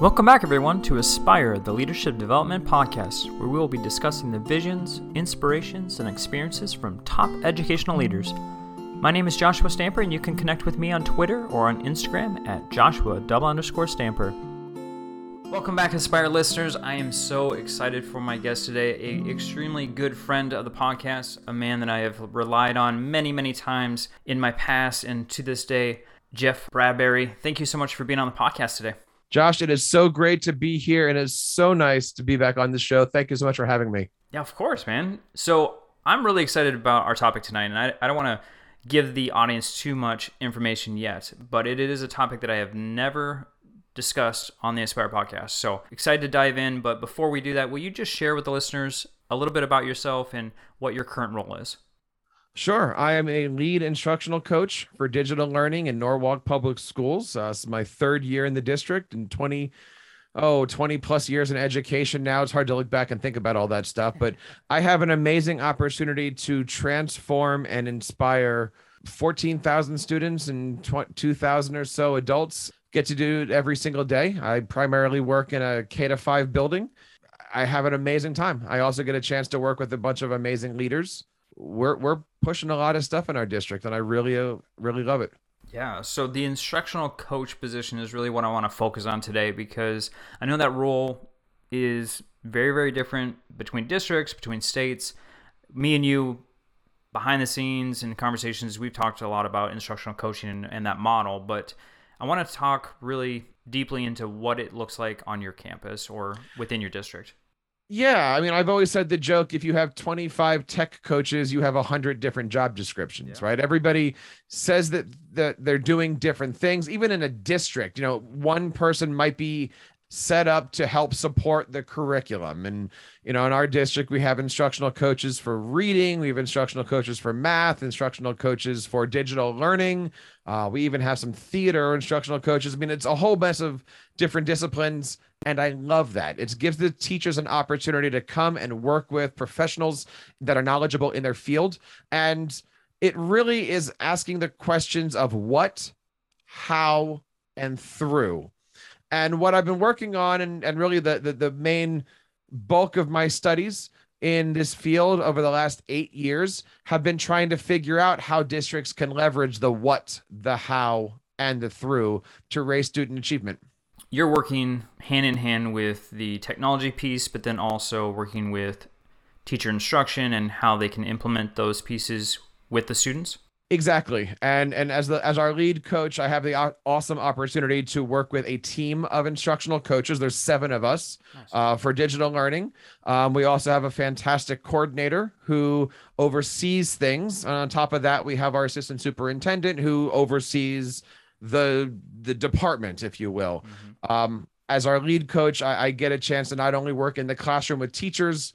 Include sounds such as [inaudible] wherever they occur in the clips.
Welcome back, everyone, to Aspire, the Leadership Development Podcast, where we will be discussing the visions, inspirations, and experiences from top educational leaders. My name is Joshua Stamper, and you can connect with me on Twitter or on Instagram at Joshua double underscore Stamper. Welcome back, Aspire listeners. I am so excited for my guest today, a extremely good friend of the podcast, a man that I have relied on many, many times in my past and to this day, Jeff Bradbury. Thank you so much for being on the podcast today. Josh, it is so great to be here and it's so nice to be back on the show. Thank you so much for having me. Yeah, of course, man. So I'm really excited about our topic tonight, and I, I don't want to give the audience too much information yet, but it is a topic that I have never discussed on the Aspire podcast. So excited to dive in. But before we do that, will you just share with the listeners a little bit about yourself and what your current role is? Sure. I am a lead instructional coach for digital learning in Norwalk Public Schools. Uh, it's my third year in the district and 20, oh, 20 plus years in education now. It's hard to look back and think about all that stuff, but I have an amazing opportunity to transform and inspire 14,000 students and 2,000 or so adults. Get to do it every single day. I primarily work in a K to five building. I have an amazing time. I also get a chance to work with a bunch of amazing leaders we're we're pushing a lot of stuff in our district, and I really uh, really love it. Yeah, so the instructional coach position is really what I want to focus on today because I know that role is very very different between districts, between states. Me and you behind the scenes in conversations we've talked a lot about instructional coaching and, and that model, but I want to talk really deeply into what it looks like on your campus or within your district. Yeah, I mean, I've always said the joke: if you have 25 tech coaches, you have a 100 different job descriptions, yeah. right? Everybody says that that they're doing different things. Even in a district, you know, one person might be set up to help support the curriculum. And, you know, in our district, we have instructional coaches for reading, we have instructional coaches for math, instructional coaches for digital learning. Uh, we even have some theater instructional coaches. I mean, it's a whole mess of different disciplines. And I love that. It gives the teachers an opportunity to come and work with professionals that are knowledgeable in their field. And it really is asking the questions of what, how, and through and what I've been working on, and, and really the, the, the main bulk of my studies in this field over the last eight years have been trying to figure out how districts can leverage the what, the how, and the through to raise student achievement. You're working hand in hand with the technology piece, but then also working with teacher instruction and how they can implement those pieces with the students. Exactly. And and as the as our lead coach, I have the awesome opportunity to work with a team of instructional coaches. There's seven of us nice. uh, for digital learning. Um, we also have a fantastic coordinator who oversees things. And on top of that, we have our assistant superintendent who oversees the the department, if you will. Mm-hmm. Um, as our lead coach, I, I get a chance to not only work in the classroom with teachers,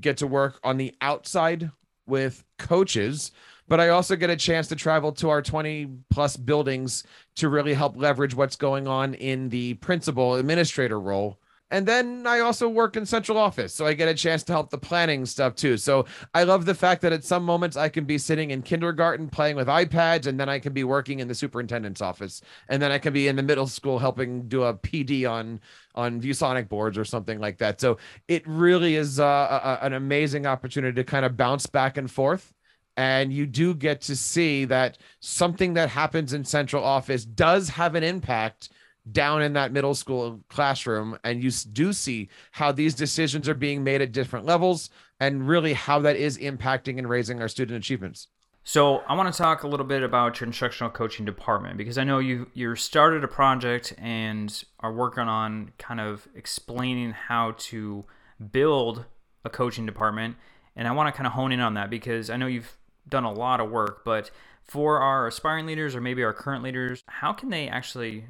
get to work on the outside with coaches but I also get a chance to travel to our 20 plus buildings to really help leverage what's going on in the principal administrator role. And then I also work in central office, so I get a chance to help the planning stuff too. So I love the fact that at some moments I can be sitting in kindergarten playing with iPads, and then I can be working in the superintendent's office, and then I can be in the middle school helping do a PD on on ViewSonic boards or something like that. So it really is uh, a, an amazing opportunity to kind of bounce back and forth and you do get to see that something that happens in central office does have an impact down in that middle school classroom. And you do see how these decisions are being made at different levels and really how that is impacting and raising our student achievements. So i want to talk a little bit about your instructional coaching department because i know you you started a project and are working on kind of explaining how to build a coaching department. And i want to kind of hone in on that because i know you've done a lot of work, but for our aspiring leaders or maybe our current leaders, how can they actually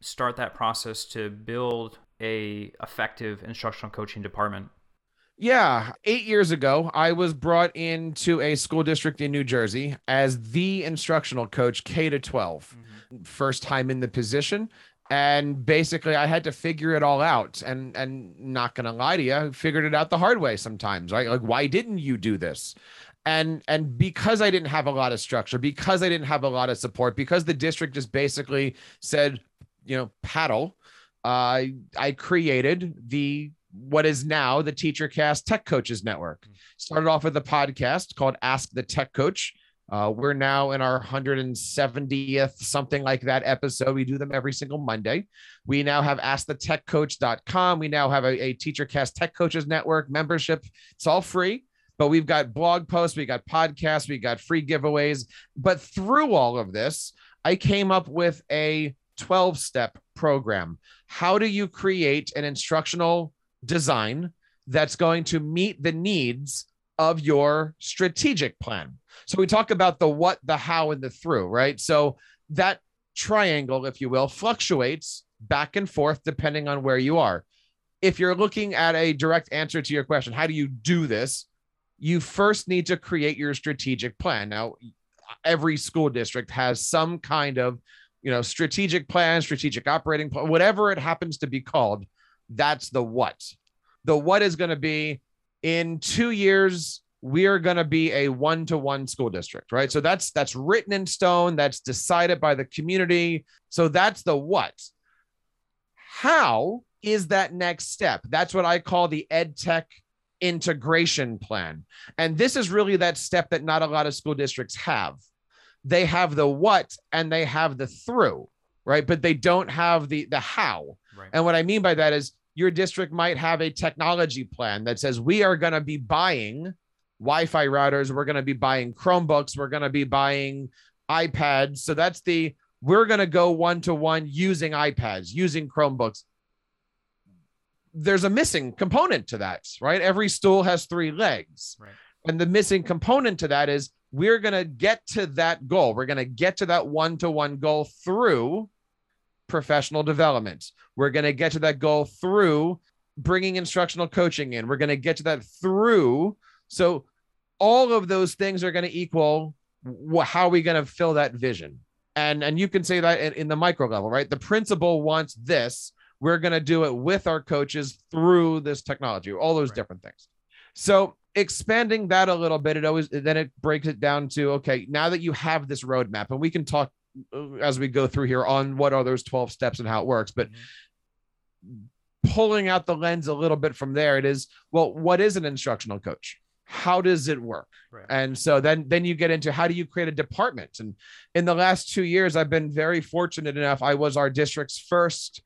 start that process to build a effective instructional coaching department? Yeah, eight years ago, I was brought into a school district in New Jersey as the instructional coach, K to 12. Mm-hmm. First time in the position. And basically, I had to figure it all out. And and not gonna lie to you, I figured it out the hard way sometimes, right? Like, why didn't you do this? And and because i didn't have a lot of structure because i didn't have a lot of support because the district just basically said you know paddle uh, I created the what is now the TeacherCast Tech Coaches Network. Started off with a podcast called Ask the Tech Coach. Uh, we're now in our 170th, something like that episode. We do them every single Monday. We now have askthetechcoach.com. We now have a, a TeacherCast Tech Coaches Network membership. It's all free, but we've got blog posts, we got podcasts, we got free giveaways. But through all of this, I came up with a 12 step program. How do you create an instructional design that's going to meet the needs of your strategic plan? So we talk about the what, the how, and the through, right? So that triangle, if you will, fluctuates back and forth depending on where you are. If you're looking at a direct answer to your question, how do you do this? You first need to create your strategic plan. Now, every school district has some kind of you know strategic plan strategic operating plan whatever it happens to be called that's the what. The what is going to be in two years we are going to be a one-to-one school district right? So that's that's written in stone that's decided by the community. So that's the what. How is that next step? That's what i call the ed tech integration plan and this is really that step that not a lot of school districts have they have the what and they have the through, right? But they don't have the the how. Right. And what I mean by that is your district might have a technology plan that says we are going to be buying Wi-Fi routers, we're going to be buying Chromebooks, we're going to be buying iPads. So that's the we're going to go one to one using iPads, using Chromebooks. There's a missing component to that, right? Every stool has three legs. Right. And the missing component to that is we're going to get to that goal. We're going to get to that one to one goal through professional development. We're going to get to that goal through bringing instructional coaching in. We're going to get to that through. So, all of those things are going to equal how are we going to fill that vision? And, and you can say that in, in the micro level, right? The principal wants this. We're going to do it with our coaches through this technology, all those right. different things. So expanding that a little bit, it always then it breaks it down to okay, now that you have this roadmap, and we can talk uh, as we go through here on what are those 12 steps and how it works, but mm-hmm. pulling out the lens a little bit from there, it is well, what is an instructional coach? How does it work? Right. And so then then you get into how do you create a department? And in the last two years, I've been very fortunate enough. I was our district's first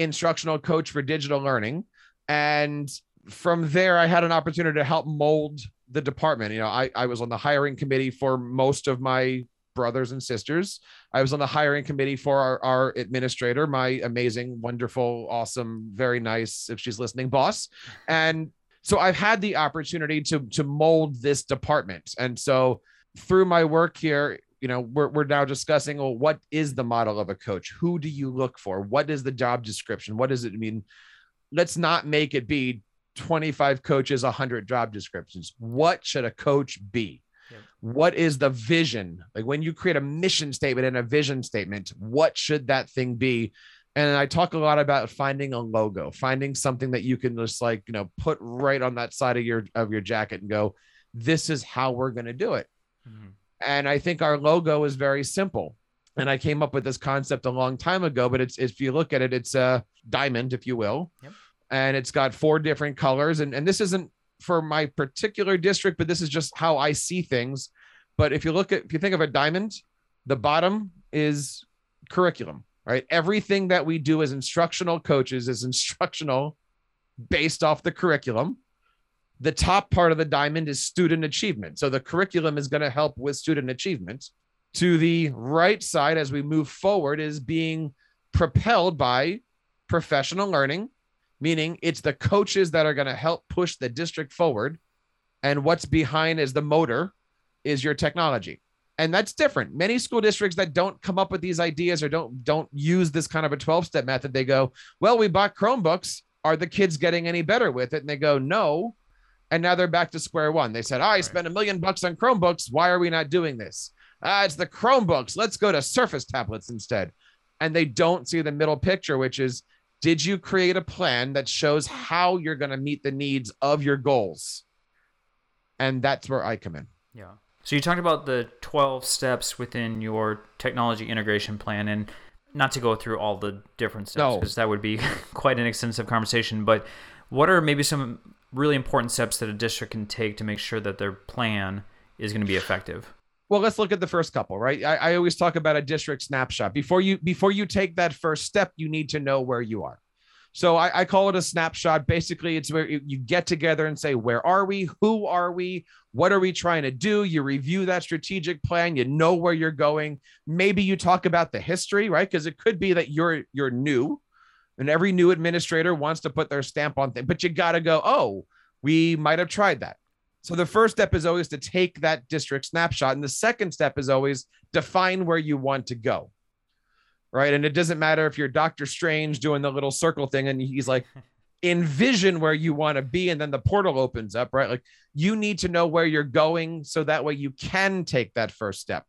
instructional coach for digital learning. And from there, I had an opportunity to help mold the department. You know, I, I was on the hiring committee for most of my brothers and sisters. I was on the hiring committee for our, our administrator, my amazing, wonderful, awesome, very nice, if she's listening, boss. And so I've had the opportunity to to mold this department. And so through my work here, you know, we're, we're now discussing, well, what is the model of a coach? Who do you look for? What is the job description? What does it mean? Let's not make it be 25 coaches, 100 job descriptions. What should a coach be? What is the vision? Like when you create a mission statement and a vision statement, what should that thing be? And I talk a lot about finding a logo, finding something that you can just like, you know, put right on that side of your of your jacket and go, this is how we're going to do it. Mm-hmm. And I think our logo is very simple. And I came up with this concept a long time ago, but it's if you look at it, it's a diamond, if you will. Yep and it's got four different colors. And, and this isn't for my particular district, but this is just how I see things. But if you look at, if you think of a diamond, the bottom is curriculum, right? Everything that we do as instructional coaches is [laughs] instructional based off the curriculum. The top part of the diamond is student achievement. So the curriculum is going to help with student achievement. To the right side, as we move forward, is being propelled by professional learning meaning it's the coaches that are going to help push the district forward. And what's behind is the motor is your technology. And that's different. Many school districts that don't come up with these ideas or don't don't use this kind of a 12 step method, they go, "Well, we bought Chromebooks. Are the kids getting any better with it?" And they go, "No." And now they're back to square one. They said, oh, "I spent a million bucks on Chromebooks. Why are we not doing this?" Ah, it's the Chromebooks. Let's go to Surface tablets instead. And they don't see the middle picture, which is did you create a plan that shows how you're going to meet the needs of your goals? And that's where I come in. Yeah. So you talked about the 12 steps within your technology integration plan and not to go through all the different steps because no. that would be [laughs] quite an extensive conversation, but what are maybe some really important steps that a district can take to make sure that their plan is going to be effective? Well, let's look at the first couple, right? I, I always talk about a district snapshot. Before you before you take that first step, you need to know where you are. So I, I, call it a snapshot. Basically, it's where you get together and say, where are we? Who are we? What are we trying to do? You review that strategic plan. You know where you're going. Maybe you talk about the history, right? Because it could be that you're you're new, and every new administrator wants to put their stamp on things. But you got to go. Oh, we might have tried that. So the first step is always to take that district snapshot, and the second step is always define where you want to go right? And it doesn't matter if you're Doctor Strange doing the little circle thing and he's like, [laughs] envision where you want to be, and then the portal opens up, right? Like you need to know where you're going so that way you can take that first step.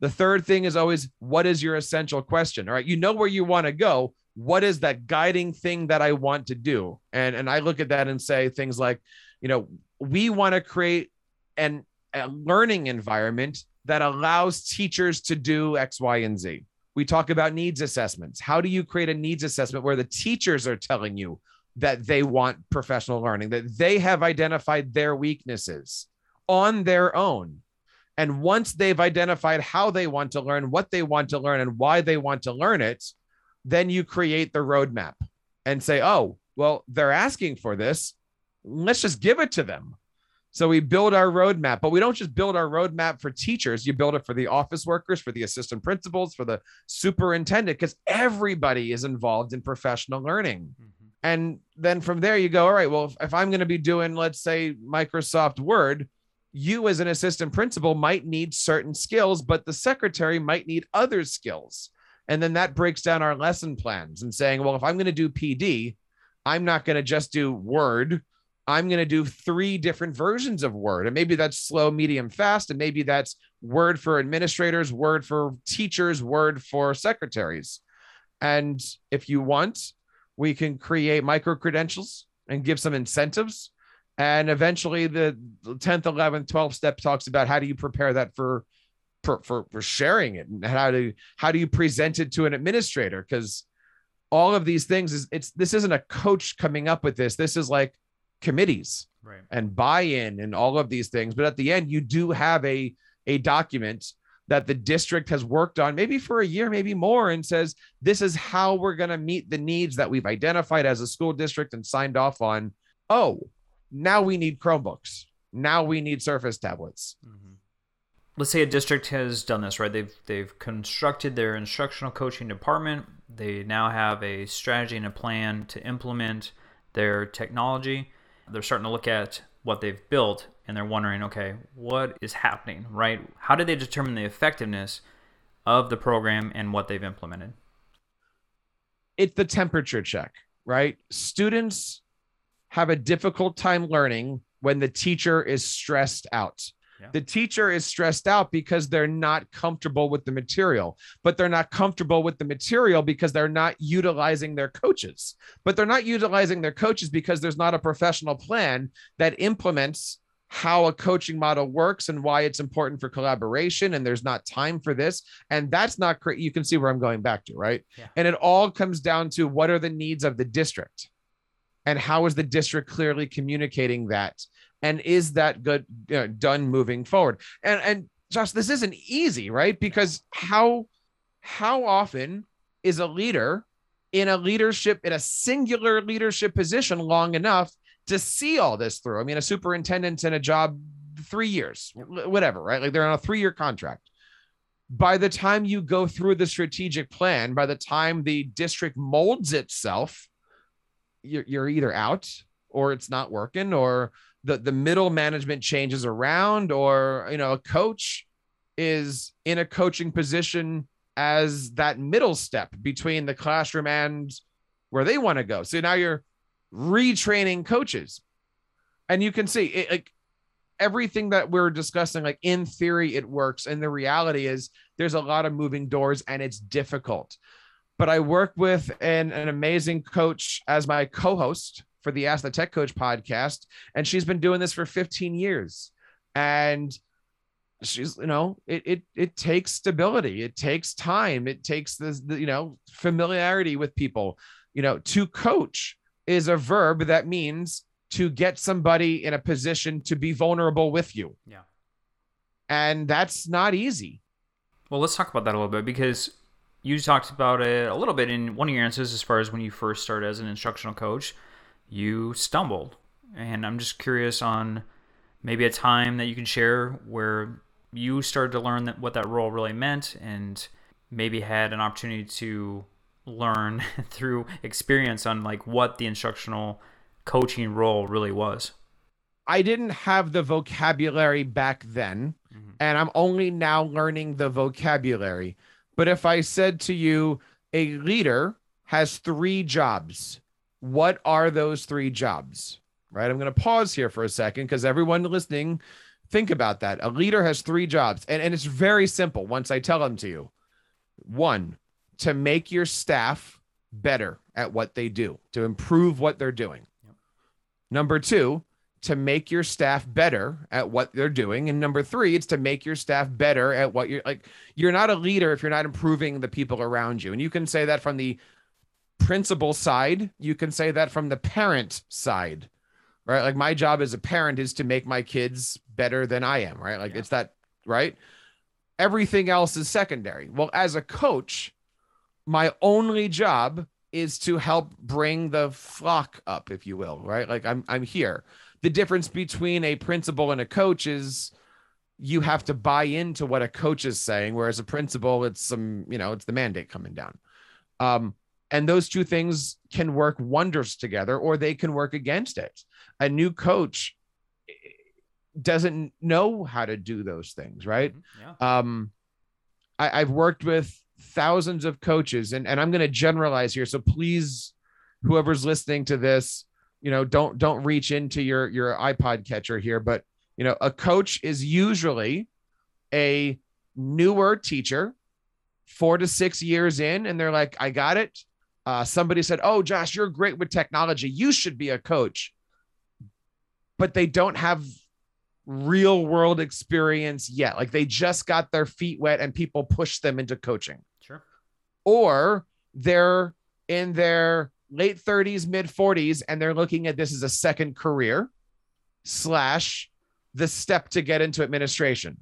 The third thing is always what is your essential question? All right, you know where you want to go. What is that guiding thing that I want to do? And and I look at that and say things like, you know, we want to create an a learning environment that allows teachers to do X, Y, and Z we talk about needs assessments. How do you create a needs assessment where the teachers are telling you that they want professional learning, that they have identified their weaknesses on their own? And once they've identified how they want to learn, what they want to learn, and why they want to learn it, then you create the roadmap and say, oh, well, they're asking for this. Let's just give it to them. So we build our roadmap, but we don't just build our roadmap for teachers. You build it for the office workers, for the assistant principals, for the superintendent, because everybody is involved in professional learning. Mm-hmm. And then from there, you go, all right, well, if, if I'm going to be doing, let's say, Microsoft Word, you as an assistant principal might need certain skills, but the secretary might need other skills. And then that breaks down our lesson plans and saying, well, if I'm going to do PD, I'm not going to just do Word I'm going to do three different versions of Word. And maybe that's slow, medium, fast. And maybe that's Word for administrators, Word for teachers, Word for secretaries. And if you want, we can create micro credentials and give some incentives. And eventually, the 10th, 11th, 12th step talks about how do you prepare that for. For, for, for sharing it. And how do how do you present it to an administrator? Because all of these things is it's this isn't a coach coming up with this. This is like committees right. and buy-in and all of these things. But at the end you do have a a document that the district has worked on maybe for a year maybe more and says this is how we're going to meet the needs that we've identified as a school district and signed off on. Oh now we need chromebooks. Now we need surface tablets. Mm-hmm. Let's say a district has done this right they've they've constructed their instructional coaching department they now have a strategy and a plan to implement their technology they're starting to look at what they've built and they're wondering, okay, what is happening, right? How do they determine the effectiveness of the program and what they've implemented? It's the temperature check, right? Students have a difficult time learning when the teacher is stressed out. Yeah. The teacher is stressed out because they're not comfortable with the material, but they're not comfortable with the material because they're not utilizing their coaches. But they're not utilizing their coaches because there's not a professional plan that implements how a coaching model works and why it's important for collaboration and there's not time for this and that's not great you can see where i'm going back to right yeah. and it all comes down to what are the needs of the district and how is the district clearly communicating that and is that good done moving forward? And and josh this isn't easy right? Because how how often is a leader in a leadership in a singular leadership position long enough to see all this through? I mean a superintendent's in a job three years whatever right? Like they're on a three-year contract. By the time you go through the strategic plan by the time the district molds itself you're, you're either out or it's not working or the the middle management changes around or you know a coach is in a coaching position as that middle step between the classroom and where they want to go. So now you're retraining coaches. And you can see it like everything that we're discussing like in theory it works. And the reality is there's a lot of moving doors and it's difficult. But i work with an, an amazing coach as my co-host for the Ask the Tech Coach podcast, and she's been doing this for 15 years. And she's you know it it it takes stability it takes time it takes this the, you know familiarity with people you know to coach is a verb that means to get somebody in a position to be vulnerable with you Yeah. and that's not easy Well, let's talk about that a little bit because you talked about it a little bit in one of your answers as far as when you first started as an instructional coach, you stumbled. And I'm just curious on maybe a time that you can share where you started to learn that what that role really meant and maybe had an opportunity to learn [laughs] through experience on like what the instructional coaching role really was. i didn't have the vocabulary back then mm-hmm. and i'm only now learning the vocabulary but if i said to you a leader has three jobs what are those three jobs? Right? I'm going to pause here for a second because everyone listening think about that. A leader has three jobs and, and it's very simple once i tell them to you. One to make your staff better at what they do to improve what they're doing. Number two to make your staff better at what they're doing. And number three it's to make your staff better at what you're like you're not a leader if you're not improving the people around you. And you can say that from the principal side you can say that from the parent side right? Like my job as a parent is to make my kids better than i am right? Like Yeah. it's that right? Everything else is secondary. Well as a coach my only job is to help bring the flock up if you will right? Like i'm i'm here. The difference between a principal and a coach is you have to buy into what a coach is saying whereas a principal it's some you know it's the mandate coming down. Um and those two things can work wonders together or they can work against it a new coach eh, doesn't know how to do those things right Yeah. um I, I've worked with thousands of coaches and, and I'm going to generalize here. So please, whoever's listening to this, you know, don't, don't reach into your, your iPod catcher here, but you know, a coach is usually a newer teacher, four to six years in, and they're like, I got it. Uh, somebody said, Oh, Josh, you're great with technology. You should be a coach. But they don't have real world experience yet. Like they just got their feet wet and people push them into coaching. Sure. Or they're in their late 30s, mid 40s, and they're looking at this as a second career slash the step to get into administration.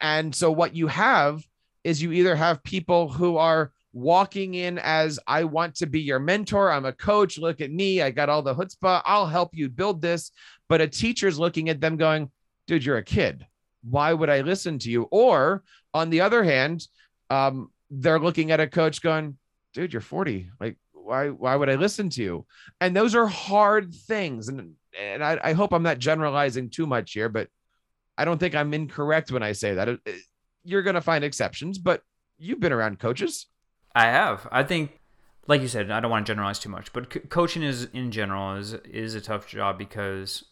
And so what you have is you either have people who are walking in as I want to be your mentor. I'm a coach. Look at me. I got all the chutzpah. I'll help you build this. But a teacher's looking at them going, dude, you're a kid. Why would I listen to you? Or on the other hand, um, they're looking at a coach going, dude, you're 40. Like, why, why would I listen to you? And those are hard things. And, and I, I hope I'm not generalizing too much here, but I don't think I'm incorrect when I say that. You're going to find exceptions, but you've been around coaches. I have. I think, like you said, I don't want to generalize too much, but c- coaching is in general is is a tough job because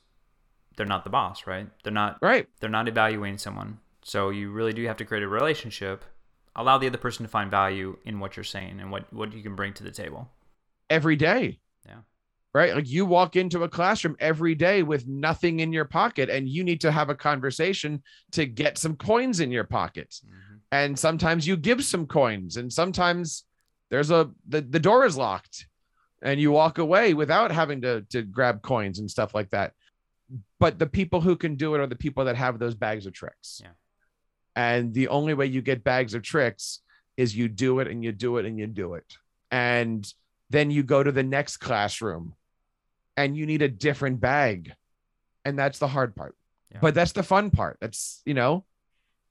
they're not the boss, right? They're not Right. they're not evaluating someone, so you really do have to create a relationship, allow the other person to find value in what you're saying and what what you can bring to the table. Every day. Yeah. Right. Like you walk into a classroom every day with nothing in your pocket and you need to have a conversation to get some coins in your pocket. Mm-hmm. And sometimes you give some coins and sometimes there's a the, the door is locked and you walk away without having to to grab coins and stuff like that. But the people who can do it are the people that have those bags of tricks. Yeah. And the only way you get bags of tricks is you do it and you do it and you do it. And then you go to the next classroom and you need a different bag. And that's the hard part. Yeah. But that's the fun part. That's, you know,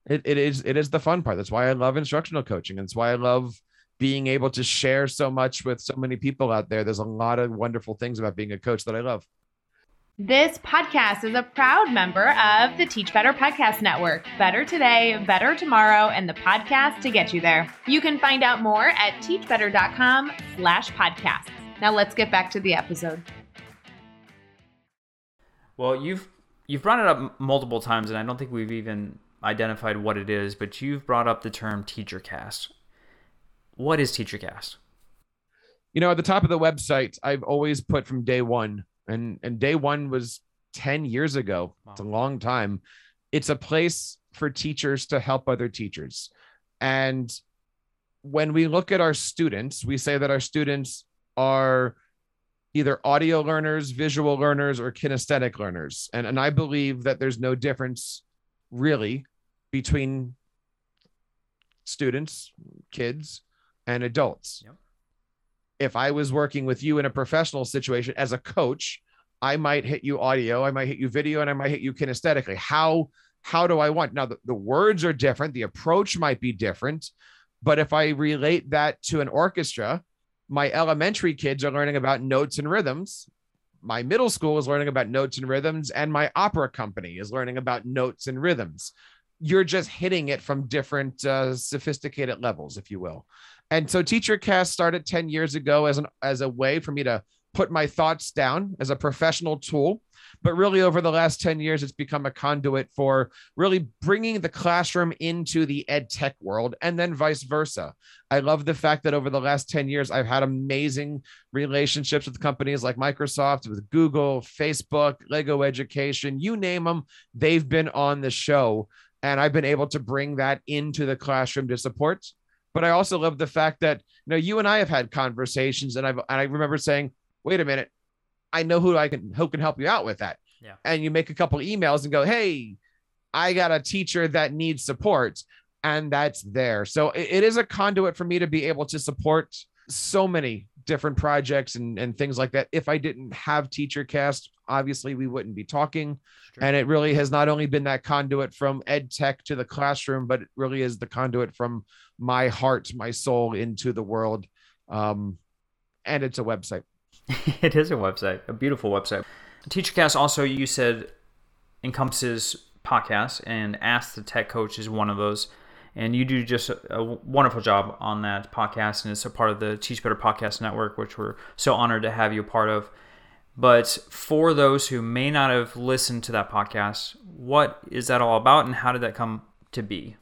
it, it is it is the fun part. That's why I love instructional coaching. It's why I love being able to share so much with so many people out there. There's a lot of wonderful things about being a coach that I love. This podcast is a proud member of the Teach Better Podcast Network. Better today, better tomorrow, and the podcast to get you there. You can find out more at teachbetter.com slash podcasts. Now let's get back to the episode. Well, you've you've brought it up multiple times, and I don't think we've even identified what it is. But you've brought up the term teacher cast. What is teacher cast? You know, at the top of the website, I've always put from day one, and and day one was 10 years ago. It's a long time. It's a place for teachers to help other teachers. And when we look at our students, we say that our students are either audio learners, visual learners, or kinesthetic learners. And, and I believe that there's no difference really between students, kids, and adults. Yep. If I was working with you in a professional situation as a coach, I might hit you audio, I might hit you video, and I might hit you kinesthetically. How how do I want? Now the, the words are different, the approach might be different, but if I relate that to an orchestra, my elementary kids are learning about notes and rhythms. My middle school is learning about notes and rhythms, and my opera company is learning about notes and rhythms. You're just hitting it from different uh, sophisticated levels, if you will. And so TeacherCast started 10 years ago as an as a way for me to put my thoughts down as a professional tool. But really, over the last 10 years, it's become a conduit for really bringing the classroom into the ed tech world and then vice versa. I love the fact that over the last 10 years, I've had amazing relationships with companies like Microsoft, with Google, Facebook, Lego Education, you name them, they've been on the show. And I've been able to bring that into the classroom to support. But I also love the fact that you know you and I have had conversations, and I've and I remember saying, wait a minute, I know who I can who can help you out with that. Yeah. And you make a couple emails and go, hey, I got a teacher that needs support, and that's there. So it, it is a conduit for me to be able to support so many different projects and, and things like that. If I didn't have TeacherCast, obviously we wouldn't be talking. And it really has not only been that conduit from ed tech to the classroom, but it really is the conduit from my heart, my soul into the world. Um, and it's a website. [laughs] it is a website, a beautiful website. TeacherCast also, you said, encompasses podcasts, and Ask the Tech Coach is one of those. And you do just a, a, wonderful job on that podcast, and it's a part of the Teach Better Podcast Network, which we're so honored to have you a part of. But for those who may not have listened to that podcast, what is that all about, and how did that come to be?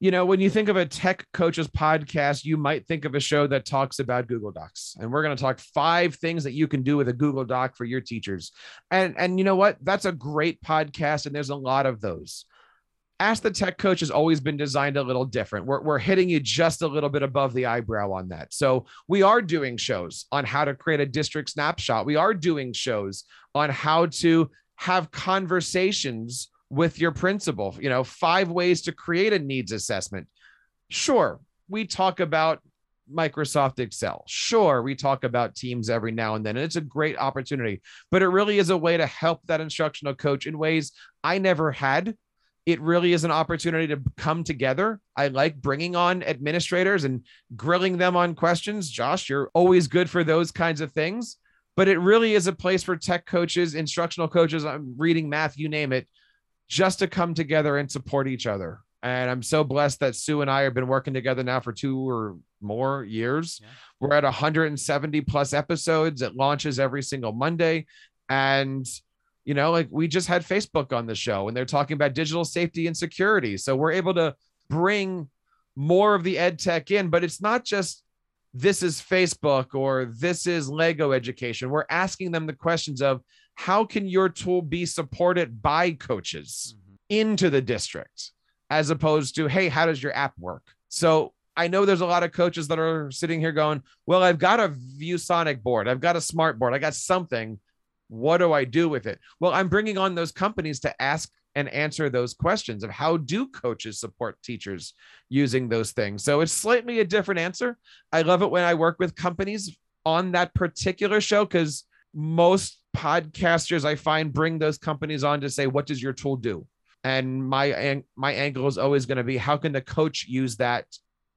You know, when you think of a tech coaches podcast, you might think of a show that talks about Google Docs. And we're going to talk five things that you can do with a Google Doc for your teachers. And and you know what? That's a great podcast and there's a lot of those. Ask the Tech Coach has always been designed a little different. We're, we're hitting you just a little bit above the eyebrow on that. So, we are doing shows on how to create a district snapshot. We are doing shows on how to have conversations with your principal. You know, five ways to create a needs assessment. Sure, we talk about Microsoft Excel. Sure, we talk about Teams every now and then, and it's a great opportunity, but it really is a way to help that instructional coach in ways I never had. It really is an opportunity to come together. I like bringing on administrators and grilling them on questions. Josh, you're always good for those kinds of things, but it really is a place for tech coaches, instructional coaches. I'm reading math, you name it, just to come together and support each other. And I'm so blessed that Sue and I have been working together now for two or more years. Yeah. We're at 170 plus episodes. It launches every single Monday. And, you know, like we just had Facebook on the show and they're talking about digital safety and security. So we're able to bring more of the ed tech in, but it's not just this is Facebook or this is Lego education. We're asking them the questions of how can your tool be supported by coaches mm-hmm. into the district as opposed to, hey, how does your app work? So I know there's a lot of coaches that are sitting here going, well, I've got a ViewSonic board, I've got a smart board, I got something. What do I do with it? Well, I'm bringing on those companies to ask and answer those questions of how do coaches support teachers using those things. So it's slightly a different answer. I love it when I work with companies on that particular show because most podcasters I find bring those companies on to say, what does your tool do? And my my angle is always going to be how can the coach use that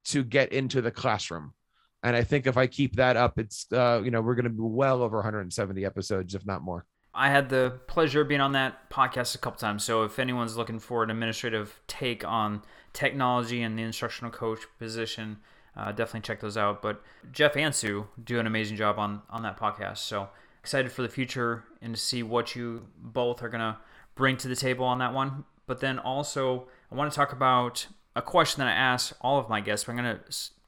to get into the classroom? And I think if I keep that up, it's uh, you know we're going to be well over 170 episodes, if not more. I had the pleasure of being on that podcast a couple times. So if anyone's looking for an administrative take on technology and the instructional coach position, uh, definitely check those out. But Jeff and Sue do an amazing job on on that podcast. So excited for the future and to see what you both are going to bring to the table on that one. But then also, I want to talk about a question that I ask all of my guests. I'm going to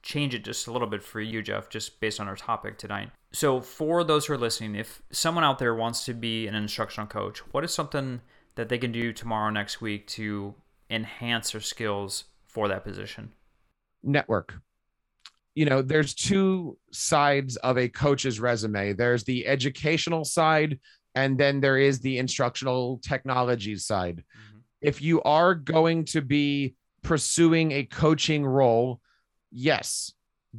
change it just a little bit for you, Jeff, just based on our topic tonight. So, for those who are listening, if someone out there wants to be an instructional coach, what is something that they can do tomorrow, next week to enhance their skills for that position? Network. You know, there's two sides of a coach's resume. There's the educational side, and then there is the instructional technology side. Mm-hmm. If you are going to be pursuing a coaching role, yes,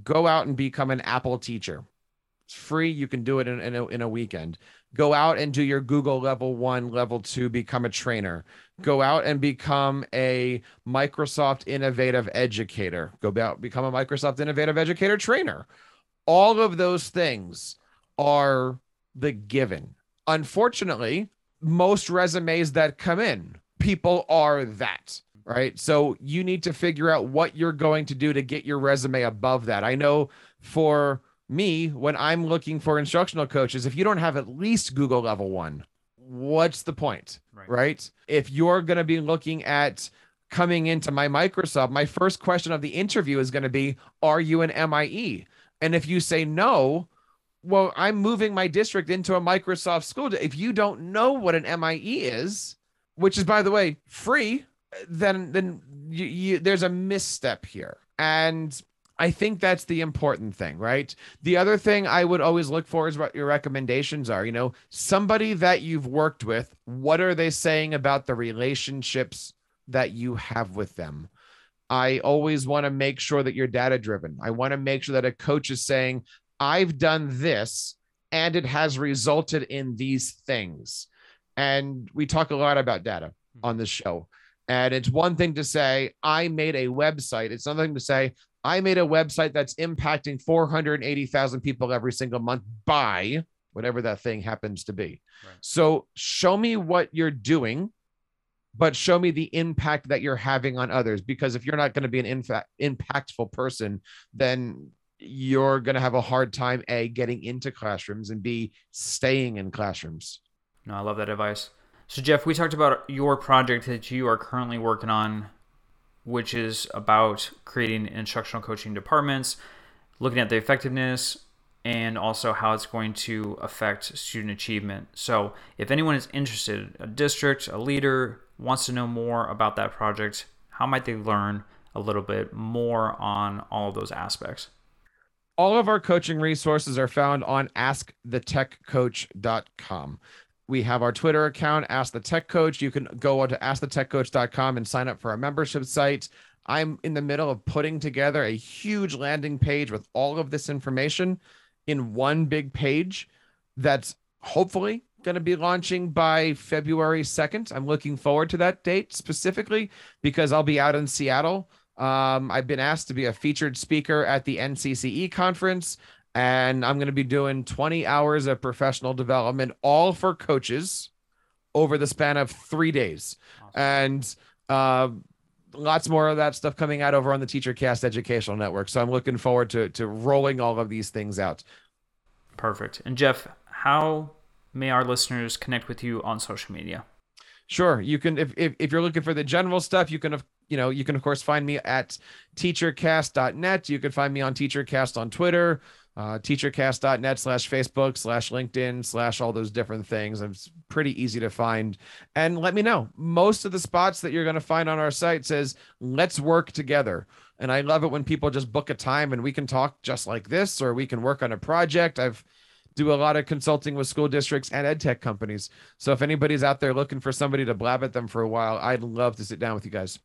go out and become an Apple teacher. It's free. You can do it in, in, a, in a weekend. Go out and do your Google level one, level two, become a trainer. Go out and become a Microsoft Innovative Educator. Go out, become a Microsoft Innovative Educator trainer. All of those things are the given. Unfortunately, most resumes that come in, people are that right? So you need to figure out what you're going to do to get your resume above that. I know for me, when I'm looking for instructional coaches, if you don't have at least Google level one, what's the point, right? right? If you're going to be looking at coming into my Microsoft, my first question of the interview is going to be, Are you an MIE? And if you say no, well, I'm moving my district into a Microsoft school. If you don't know what an MIE is, which is, by the way, free, then then you, you, there's a misstep here. And I think that's the important thing, right? The other thing I would always look for is what your recommendations are. You know, somebody that you've worked with, what are they saying about the relationships that you have with them? I always want to make sure that you're data driven. I want to make sure that a coach is saying, I've done this and it has resulted in these things. And we talk a lot about data hmm. on this show. And it's one thing to say, I made a website. It's another thing to say, I made a website that's impacting 480,000 people every single month by whatever that thing happens to be. Right. So show me what you're doing, but show me the impact that you're having on others. Because if you're not going to be an infa- impactful person, then you're going to have a hard time, A, getting into classrooms and B, staying in classrooms. No, I love that advice. So, Jeff, we talked about your project that you are currently working on, which is about creating instructional coaching departments, looking at the effectiveness, and also how it's going to affect student achievement. So, if anyone is interested, a district, a leader, wants to know more about that project, how might they learn a little bit more on all those aspects? All of our coaching resources are found on askthetechcoach.com. We have our Twitter account, Ask the Tech Coach. You can go on to askthetechcoach.com and sign up for our membership site. I'm in the middle of putting together a huge landing page with all of this information in one big page that's hopefully going to be launching by February 2nd. I'm looking forward to that date specifically because I'll be out in Seattle. Um, I've been asked to be a featured speaker at the NCCE conference and I'm going to be doing 20 hours of professional development, all for coaches over the span of three days. Awesome. And uh, lots more of that stuff coming out over on the TeacherCast Educational Network. So I'm looking forward to, to rolling all of these things out. Perfect. And Jeff, how may our listeners connect with you on social media? Sure. You can, if, if, if you're looking for the general stuff, you can, you know, you can of course find me at teachercast.net. You can find me on teachercast on Twitter uh, teachercast.net slash Facebook slash LinkedIn slash all those different things. It's pretty easy to find. And let me know. Most of the spots that you're going to find on our site says, let's work together. And I love it when people just book a time and we can talk just like this, or we can work on a project. I've do a lot of consulting with school districts and ed tech companies. So if anybody's out there looking for somebody to blab at them for a while, I'd love to sit down with you guys.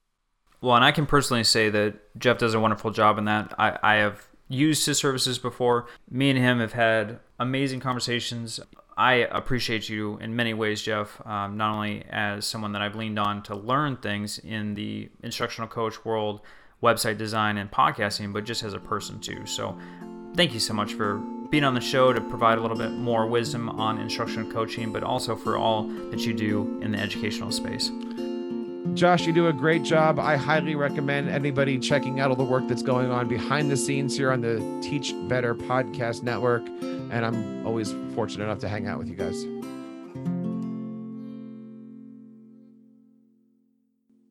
Well, and I can personally say that Jeff does a wonderful job in that. I, I have used his services before. Me and him have had amazing conversations. I appreciate you in many ways, Jeff, um, not only as someone that I've leaned on to learn things in the instructional coach world, website design, and podcasting, but just as a person too. So thank you so much for being on the show to provide a little bit more wisdom on instructional coaching, but also for all that you do in the educational space. Josh, you do a great job. I highly recommend anybody checking out all the work that's going on behind the scenes here on the Teach Better Podcast Network. And I'm always fortunate enough to hang out with you guys.